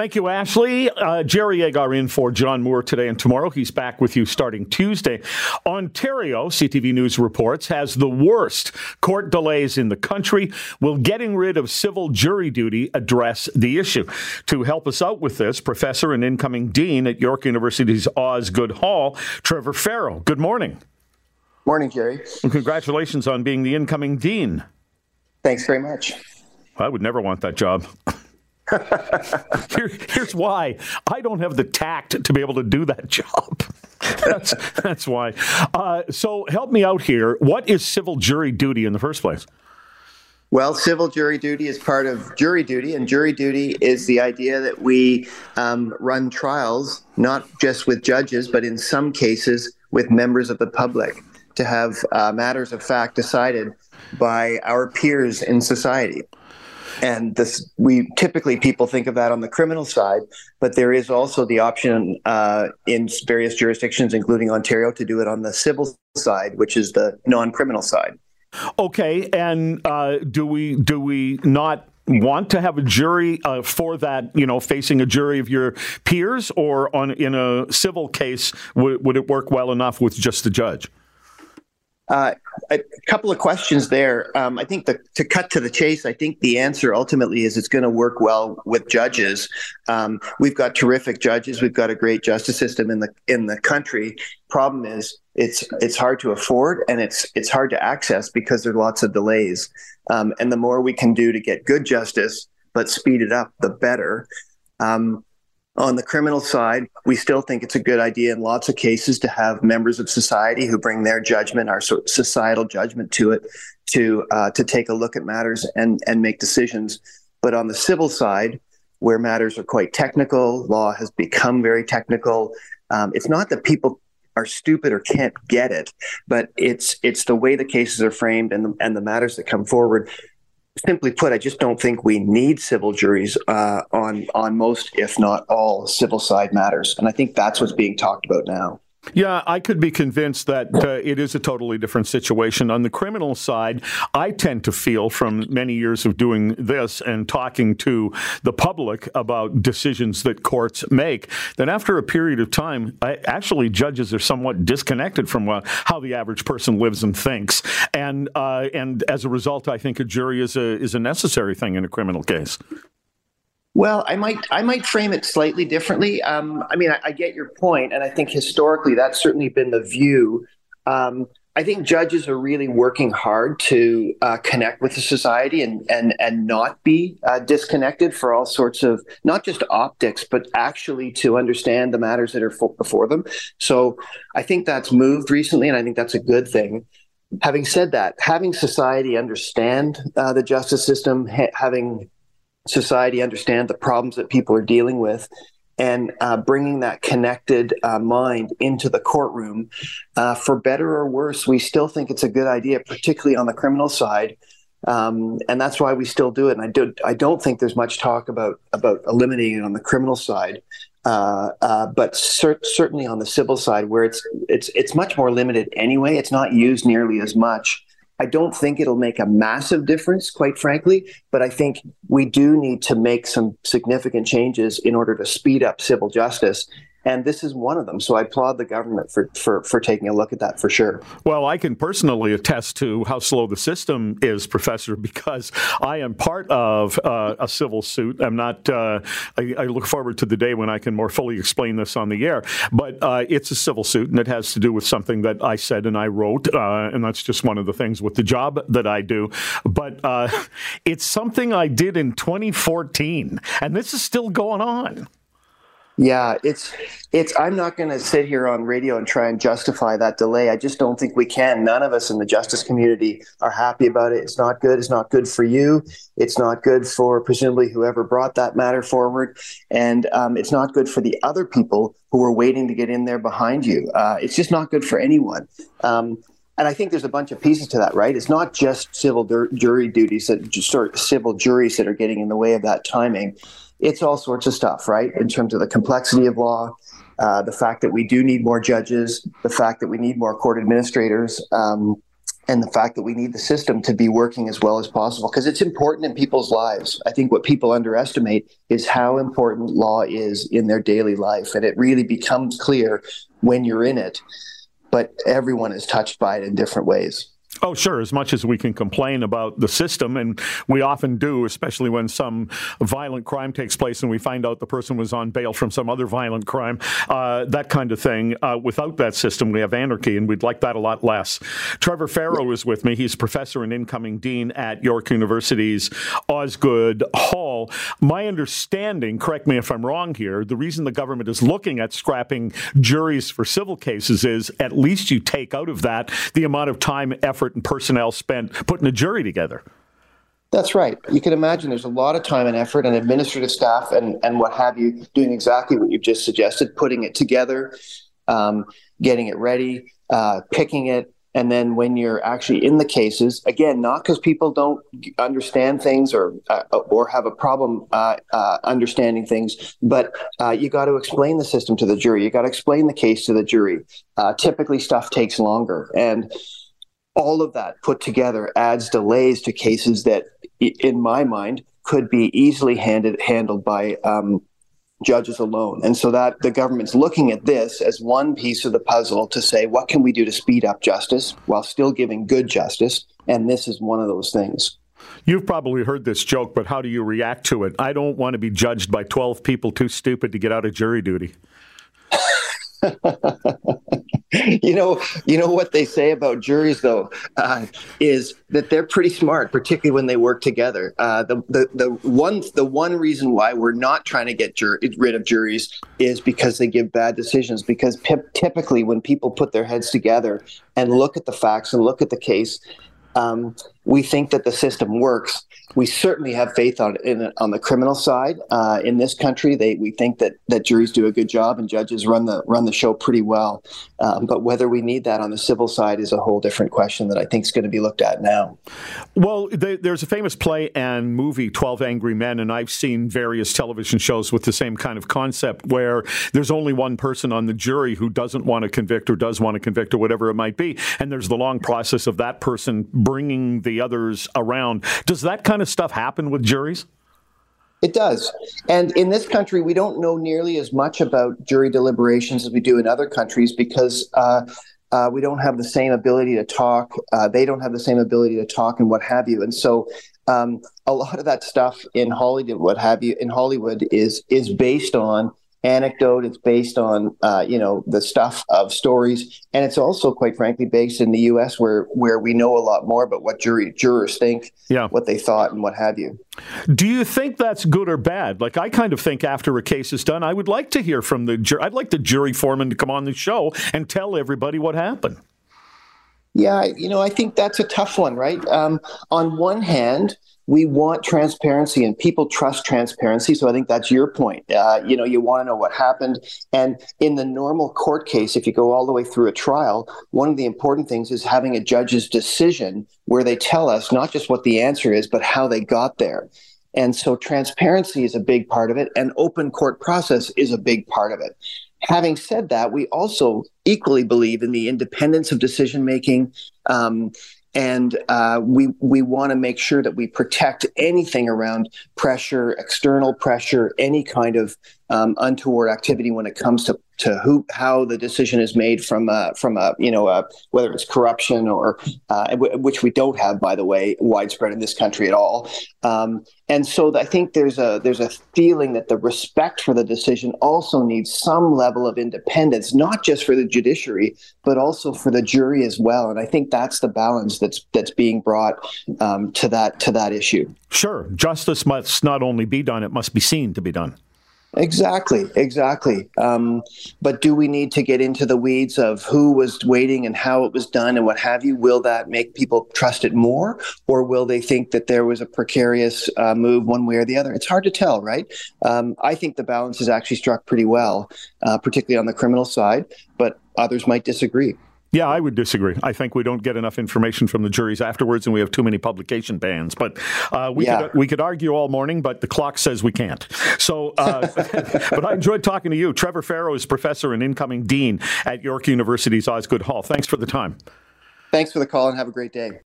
Thank you, Ashley. Uh, Jerry Agar in for John Moore today and tomorrow. He's back with you starting Tuesday. Ontario, CTV News reports, has the worst court delays in the country. Will getting rid of civil jury duty address the issue? To help us out with this, professor and incoming dean at York University's Osgoode Hall, Trevor Farrow. Good morning. Morning, Jerry. And congratulations on being the incoming dean. Thanks very much. I would never want that job. Here, here's why I don't have the tact to be able to do that job. that's, that's why. Uh, so help me out here. What is civil jury duty in the first place? Well, civil jury duty is part of jury duty, and jury duty is the idea that we um, run trials not just with judges, but in some cases with members of the public to have uh, matters of fact decided by our peers in society. And this, we typically people think of that on the criminal side, but there is also the option uh, in various jurisdictions, including Ontario, to do it on the civil side, which is the non-criminal side. Okay, and uh, do we do we not want to have a jury uh, for that, you know, facing a jury of your peers, or on in a civil case, would, would it work well enough with just the judge? Uh, a couple of questions there. Um, I think the, to cut to the chase, I think the answer ultimately is it's going to work well with judges. Um, we've got terrific judges. We've got a great justice system in the in the country. Problem is, it's it's hard to afford and it's it's hard to access because there's lots of delays. Um, and the more we can do to get good justice, but speed it up, the better. Um, on the criminal side, we still think it's a good idea in lots of cases to have members of society who bring their judgment, our societal judgment to it, to uh, to take a look at matters and and make decisions. But on the civil side, where matters are quite technical, law has become very technical. Um, it's not that people are stupid or can't get it, but it's it's the way the cases are framed and the, and the matters that come forward simply put, I just don't think we need civil juries uh, on on most, if not all, civil side matters, and I think that's what's being talked about now. Yeah, I could be convinced that uh, it is a totally different situation. On the criminal side, I tend to feel from many years of doing this and talking to the public about decisions that courts make that after a period of time, I, actually judges are somewhat disconnected from uh, how the average person lives and thinks, and uh, and as a result, I think a jury is a is a necessary thing in a criminal case. Well, I might I might frame it slightly differently. Um, I mean, I, I, get your point, and I think historically that's certainly been the view. Um, I think judges are really working hard to uh, connect with the society and and and not be uh, disconnected for all sorts of not just optics, but actually to understand the matters that are for, before them. So I think that's moved recently, and I think that's a good thing. Having said that, having society understand uh, the justice system, ha- having society understand the problems that people are dealing with and uh, bringing that connected uh, mind into the courtroom. Uh, for better or worse, we still think it's a good idea, particularly on the criminal side. Um, and that's why we still do it. And I, do, I don't think there's much talk about, about eliminating it on the criminal side. Uh, uh, but cer- certainly on the civil side, where it's it's it's much more limited anyway. It's not used nearly as much. I don't think it'll make a massive difference, quite frankly, but I think we do need to make some significant changes in order to speed up civil justice and this is one of them. So I applaud the government for, for, for taking a look at that for sure. Well, I can personally attest to how slow the system is, Professor, because I am part of uh, a civil suit. I'm not. Uh, I, I, look forward to the day when I can more fully explain this on the air. But uh, it's a civil suit, and it has to do with something that I said and I wrote, uh, and that's just one of the things with the job that I do. But uh, it's something I did in 2014, and this is still going on. Yeah, it's it's I'm not going to sit here on radio and try and justify that delay. I just don't think we can. None of us in the justice community are happy about it. It's not good. It's not good for you. It's not good for presumably whoever brought that matter forward, and um, it's not good for the other people who are waiting to get in there behind you. Uh, it's just not good for anyone. Um, and I think there's a bunch of pieces to that, right? It's not just civil dur- jury duties that sort of civil juries that are getting in the way of that timing it's all sorts of stuff, right? In terms of the complexity of law, uh, the fact that we do need more judges, the fact that we need more court administrators, um, and the fact that we need the system to be working as well as possible because it's important in people's lives. I think what people underestimate is how important law is in their daily life. And it really becomes clear when you're in it, but everyone is touched by it in different ways. Oh, sure. As much as we can complain about the system, and we often do, especially when some violent crime takes place and we find out the person was on bail from some other violent crime, uh, that kind of thing. Uh, without that system, we have anarchy, and we'd like that a lot less. Trevor Farrow is with me. He's professor and incoming dean at York University's Osgoode Hall. My understanding, correct me if I'm wrong here, the reason the government is looking at scrapping juries for civil cases is at least you take out of that the amount of time, effort, effort and personnel spent putting a jury together. That's right. You can imagine there's a lot of time and effort and administrative staff and, and what have you doing exactly what you've just suggested, putting it together, um, getting it ready, uh, picking it. And then when you're actually in the cases, again, not because people don't understand things or uh, or have a problem uh, uh understanding things, but uh, you got to explain the system to the jury. You got to explain the case to the jury. Uh, typically, stuff takes longer, and all of that put together adds delays to cases that, in my mind, could be easily handed, handled by um, judges alone. And so that the government's looking at this as one piece of the puzzle to say, what can we do to speed up justice while still giving good justice? And this is one of those things. You've probably heard this joke, but how do you react to it? I don't want to be judged by 12 people too stupid to get out of jury duty. you know, you know what they say about juries, though, uh, is that they're pretty smart, particularly when they work together. Uh, the, the the one the one reason why we're not trying to get jur- rid of juries is because they give bad decisions. Because typically, when people put their heads together and look at the facts and look at the case, um, we think that the system works. We certainly have faith on in, on the criminal side. Uh, in this country, they we think that that juries do a good job and judges run the run the show pretty well. Um, but whether we need that on the civil side is a whole different question that I think is going to be looked at now. Well, there's a famous play and movie, Twelve Angry Men, and I've seen various television shows with the same kind of concept where there's only one person on the jury who doesn't want to convict or does want to convict or whatever it might be, and there's the long process of that person bringing the others around. Does that kind of stuff happen with juries? It does. And in this country, we don't know nearly as much about jury deliberations as we do in other countries because uh, uh, we don't have the same ability to talk. Uh, they don't have the same ability to talk and what have you. And so um, a lot of that stuff in Hollywood, what have you, in Hollywood is is based on anecdote. It's based on uh, you know the stuff of stories, and it's also, quite frankly, based in the U.S. where where we know a lot more about what jury jurors think, yeah. what they thought, and what have you. Do you think that's good or bad? Like I kind of think after a case is done, I would like to hear from the jury. I'd like the jury foreman to come on the show and tell everybody what happened. Yeah, you know, I think that's a tough one, right? Um, on one hand, we want transparency and people trust transparency. So I think that's your point. Uh, you know, you want to know what happened. And in the normal court case, if you go all the way through a trial, one of the important things is having a judge's decision where they tell us not just what the answer is, but how they got there. And so transparency is a big part of it, and open court process is a big part of it. Having said that, we also equally believe in the independence of decision making. Um, and uh, we we want to make sure that we protect anything around pressure, external pressure, any kind of um, untoward activity when it comes to to who how the decision is made from a, from a you know a, whether it's corruption or uh, w- which we don't have by the way widespread in this country at all. Um, and so I think there's a there's a feeling that the respect for the decision also needs some level of independence not just for the judiciary but also for the jury as well. And I think that's the balance that's that's being brought um, to that to that issue. Sure. Justice must not only be done it must be seen to be done Exactly, exactly. Um, but do we need to get into the weeds of who was waiting and how it was done and what have you? Will that make people trust it more, or will they think that there was a precarious uh, move one way or the other? It's hard to tell, right? Um, I think the balance is actually struck pretty well, uh, particularly on the criminal side, but others might disagree. Yeah, I would disagree. I think we don't get enough information from the juries afterwards, and we have too many publication bans. But uh, we yeah. could we could argue all morning, but the clock says we can't. So, uh, but I enjoyed talking to you. Trevor Farrow is professor and incoming dean at York University's Osgoode Hall. Thanks for the time. Thanks for the call and have a great day.